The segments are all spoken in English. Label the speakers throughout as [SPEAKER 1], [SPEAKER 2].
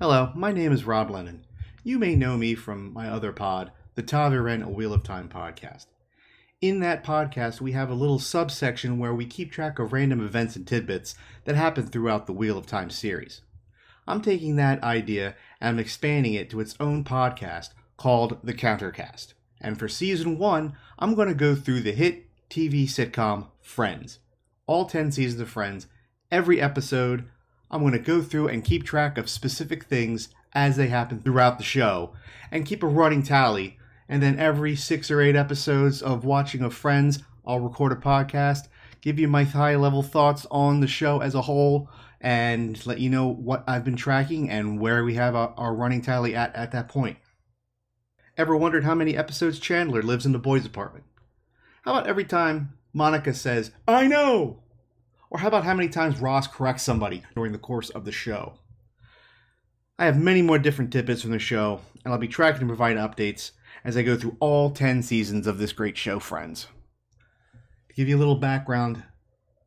[SPEAKER 1] Hello, my name is Rob Lennon. You may know me from my other pod, the Ta'veren A Wheel of Time podcast. In that podcast, we have a little subsection where we keep track of random events and tidbits that happen throughout the Wheel of Time series. I'm taking that idea and I'm expanding it to its own podcast called The Countercast. And for season one, I'm going to go through the hit TV sitcom Friends. All 10 seasons of Friends, every episode, I'm going to go through and keep track of specific things as they happen throughout the show and keep a running tally. And then every six or eight episodes of watching of Friends, I'll record a podcast, give you my high level thoughts on the show as a whole, and let you know what I've been tracking and where we have our, our running tally at at that point. Ever wondered how many episodes Chandler lives in the boys' apartment? How about every time Monica says, I know? Or how about how many times Ross corrects somebody during the course of the show? I have many more different tidbits from the show, and I'll be tracking and providing updates as I go through all 10 seasons of this great show, friends. To give you a little background,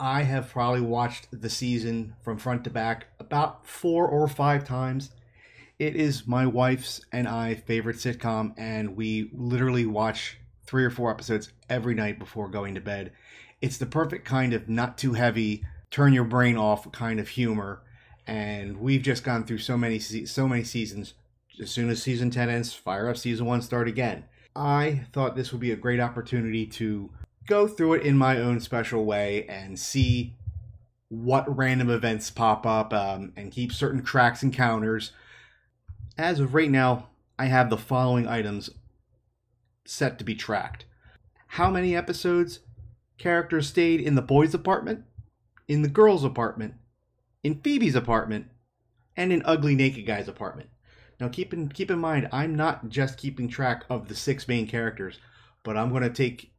[SPEAKER 1] I have probably watched the season from front to back about four or five times. It is my wife's and I favorite sitcom, and we literally watch three or four episodes every night before going to bed. It's the perfect kind of not too heavy, turn your brain off kind of humor, and we've just gone through so many so many seasons. As soon as season ten ends, fire up season one, start again. I thought this would be a great opportunity to go through it in my own special way and see what random events pop up um, and keep certain tracks and counters. As of right now, I have the following items set to be tracked. How many episodes characters stayed in the boys' apartment, in the girls' apartment, in Phoebe's apartment, and in Ugly Naked Guy's apartment. Now keep in keep in mind I'm not just keeping track of the six main characters, but I'm going to take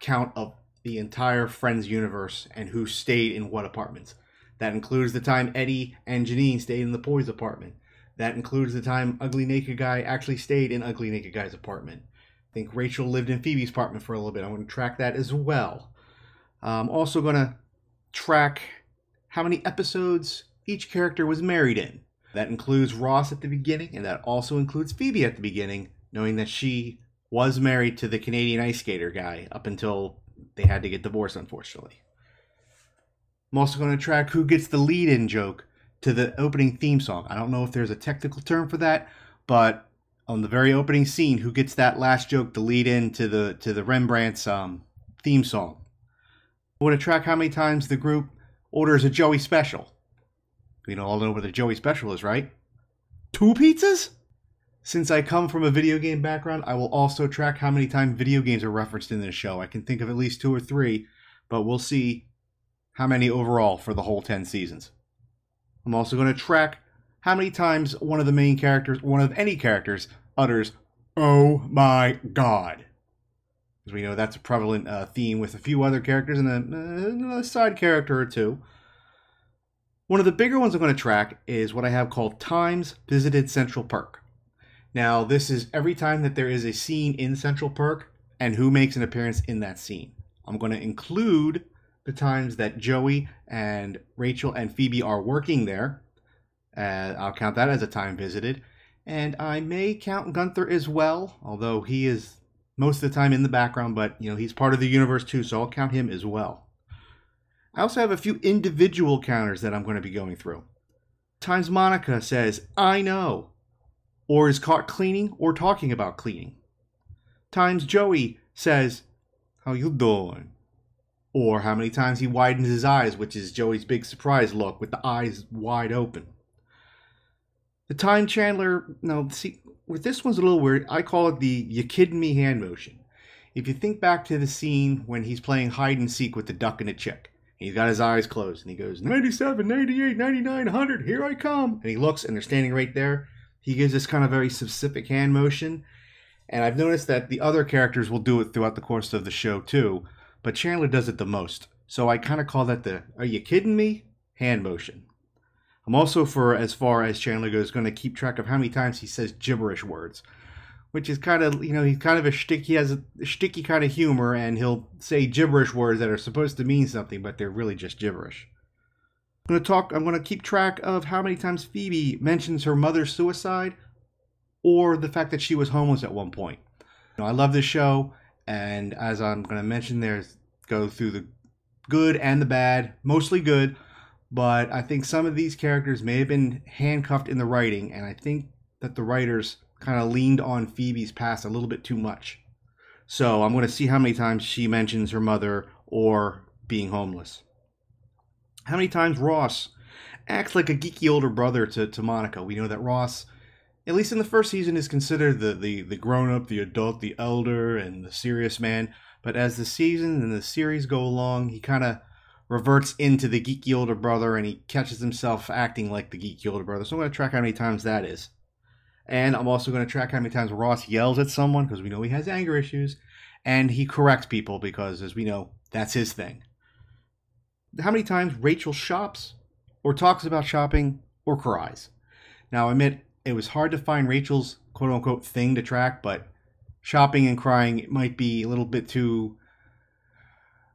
[SPEAKER 1] count of the entire Friends universe and who stayed in what apartments. That includes the time Eddie and Janine stayed in the boys' apartment. That includes the time Ugly Naked Guy actually stayed in Ugly Naked Guy's apartment. I think Rachel lived in Phoebe's apartment for a little bit. I'm going to track that as well. I'm also going to track how many episodes each character was married in. That includes Ross at the beginning, and that also includes Phoebe at the beginning, knowing that she was married to the Canadian ice skater guy up until they had to get divorced, unfortunately. I'm also going to track who gets the lead in joke to the opening theme song. I don't know if there's a technical term for that, but on the very opening scene who gets that last joke to lead into the to the Rembrandt's um, theme song. I want to track how many times the group orders a Joey special. We know all know what the Joey special is, right? Two pizzas? Since I come from a video game background, I will also track how many times video games are referenced in this show. I can think of at least two or three, but we'll see how many overall for the whole 10 seasons. I'm also going to track how many times one of the main characters, one of any characters, utters, Oh my god. As we know, that's a prevalent uh, theme with a few other characters and a, a side character or two. One of the bigger ones I'm going to track is what I have called Times Visited Central Perk. Now, this is every time that there is a scene in Central Perk and who makes an appearance in that scene. I'm going to include the times that Joey and Rachel and Phoebe are working there. Uh, I'll count that as a time visited. And I may count Gunther as well, although he is most of the time in the background, but you know, he's part of the universe too, so I'll count him as well. I also have a few individual counters that I'm going to be going through. Times Monica says, I know, or is caught cleaning or talking about cleaning. Times Joey says, How you doing? Or how many times he widens his eyes, which is Joey's big surprise look with the eyes wide open. The time Chandler, no, see, with this one's a little weird. I call it the you kidding me hand motion. If you think back to the scene when he's playing hide and seek with the duck and the chick, he's got his eyes closed and he goes 97, 98, 99, 100, here I come. And he looks and they're standing right there. He gives this kind of very specific hand motion. And I've noticed that the other characters will do it throughout the course of the show too, but Chandler does it the most. So I kind of call that the are you kidding me hand motion. I'm also, for as far as Chandler goes, going to keep track of how many times he says gibberish words, which is kind of, you know, he's kind of a shtick. He has a sticky kind of humor, and he'll say gibberish words that are supposed to mean something, but they're really just gibberish. I'm going to talk, I'm going to keep track of how many times Phoebe mentions her mother's suicide or the fact that she was homeless at one point. You know, I love this show, and as I'm going to mention, there's go through the good and the bad, mostly good, but I think some of these characters may have been handcuffed in the writing, and I think that the writers kind of leaned on Phoebe's past a little bit too much. So I'm going to see how many times she mentions her mother or being homeless. How many times Ross acts like a geeky older brother to, to Monica? We know that Ross, at least in the first season, is considered the, the, the grown up, the adult, the elder, and the serious man. But as the season and the series go along, he kind of reverts into the geeky older brother and he catches himself acting like the geeky older brother. So I'm going to track how many times that is. And I'm also going to track how many times Ross yells at someone because we know he has anger issues. And he corrects people because, as we know, that's his thing. How many times Rachel shops or talks about shopping or cries. Now, I admit it was hard to find Rachel's quote unquote thing to track, but shopping and crying might be a little bit too,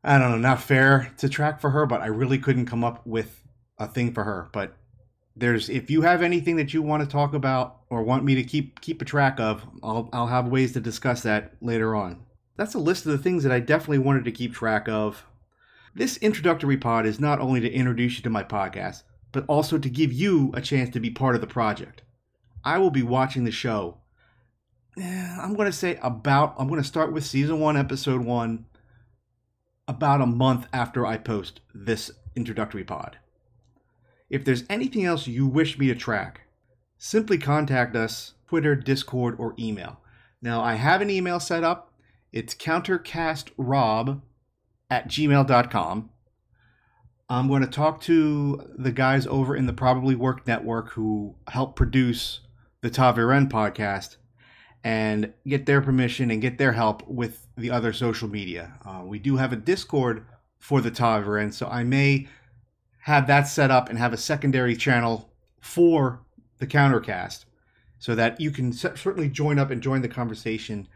[SPEAKER 1] I don't know, not fair to track for her, but I really couldn't come up with a thing for her. But there's if you have anything that you want to talk about or want me to keep keep a track of, I'll I'll have ways to discuss that later on. That's a list of the things that I definitely wanted to keep track of. This introductory pod is not only to introduce you to my podcast, but also to give you a chance to be part of the project. I will be watching the show. eh, I'm going to say about I'm going to start with season 1 episode 1 about a month after I post this introductory pod. If there's anything else you wish me to track, simply contact us Twitter, Discord, or email. Now, I have an email set up. It's countercastrob at gmail.com. I'm going to talk to the guys over in the Probably Work Network who help produce the Ta'veren podcast and get their permission and get their help with the other social media. Uh, we do have a Discord for the Ta'veren, so I may have that set up and have a secondary channel for the countercast so that you can certainly join up and join the conversation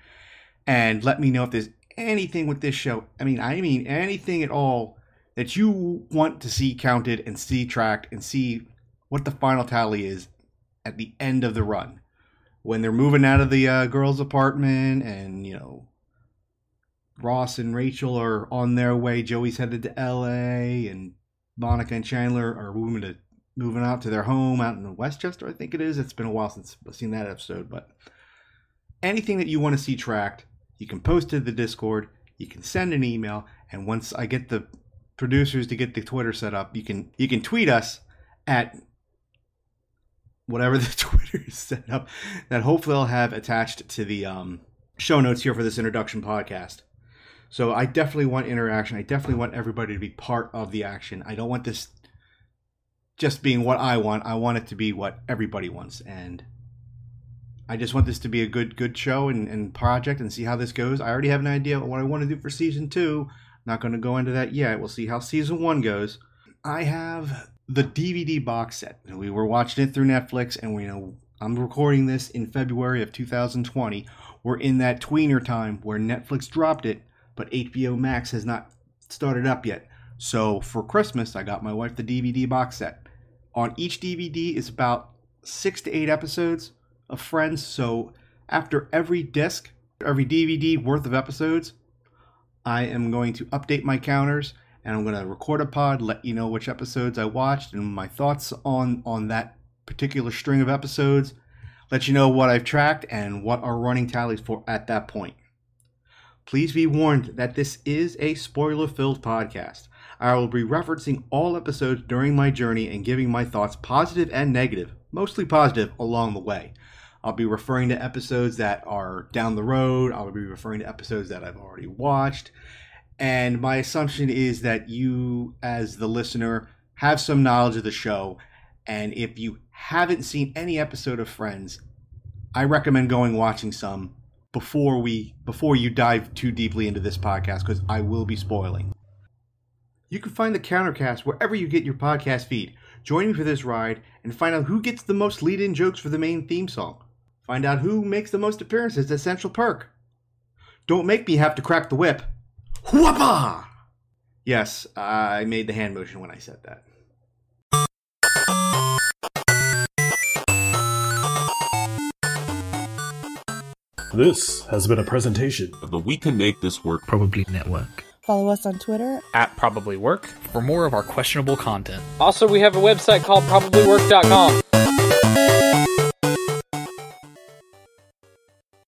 [SPEAKER 1] and let me know if there's anything with this show. I mean, I mean anything at all that you want to see counted and see tracked and see what the final tally is at the end of the run when they're moving out of the uh, girls' apartment and you know Ross and Rachel are on their way. Joey's headed to L.A. and Monica and Chandler are moving to moving out to their home out in Westchester. I think it is. It's been a while since I've seen that episode, but anything that you want to see tracked, you can post to the Discord. You can send an email, and once I get the producers to get the Twitter set up, you can you can tweet us at whatever the Twitter is set up that hopefully I'll have attached to the um, show notes here for this introduction podcast. So I definitely want interaction. I definitely want everybody to be part of the action. I don't want this just being what I want. I want it to be what everybody wants. And I just want this to be a good good show and, and project and see how this goes. I already have an idea of what I want to do for season two. Not going to go into that yet. We'll see how season one goes. I have the DVD box set. We were watching it through Netflix, and we know I'm recording this in February of 2020. We're in that tweener time where Netflix dropped it, but HBO Max has not started up yet. So for Christmas, I got my wife the DVD box set. On each DVD is about six to eight episodes of Friends. So after every disc, every DVD worth of episodes, I am going to update my counters and I'm to record a pod, let you know which episodes I watched and my thoughts on on that particular string of episodes, let you know what I've tracked and what our running tallies for at that point. Please be warned that this is a spoiler-filled podcast. I will be referencing all episodes during my journey and giving my thoughts positive and negative, mostly positive along the way. I'll be referring to episodes that are down the road. I'll be referring to episodes that I've already watched. And my assumption is that you, as the listener, have some knowledge of the show. And if you haven't seen any episode of Friends, I recommend going watching some before we before you dive too deeply into this podcast because I will be spoiling. You can find the Countercast wherever you get your podcast feed. Join me for this ride and find out who gets the most lead-in jokes for the main theme song. Find out who makes the most appearances at Central Perk. Don't make me have to crack the whip. Whoppa! Yes, I made the hand motion when I said that.
[SPEAKER 2] This has been a presentation
[SPEAKER 3] of the We Can Make This Work
[SPEAKER 4] Probably Network.
[SPEAKER 5] Follow us on Twitter
[SPEAKER 6] at Probably Work for more of our questionable content.
[SPEAKER 7] Also, we have a website called ProbablyWork.com.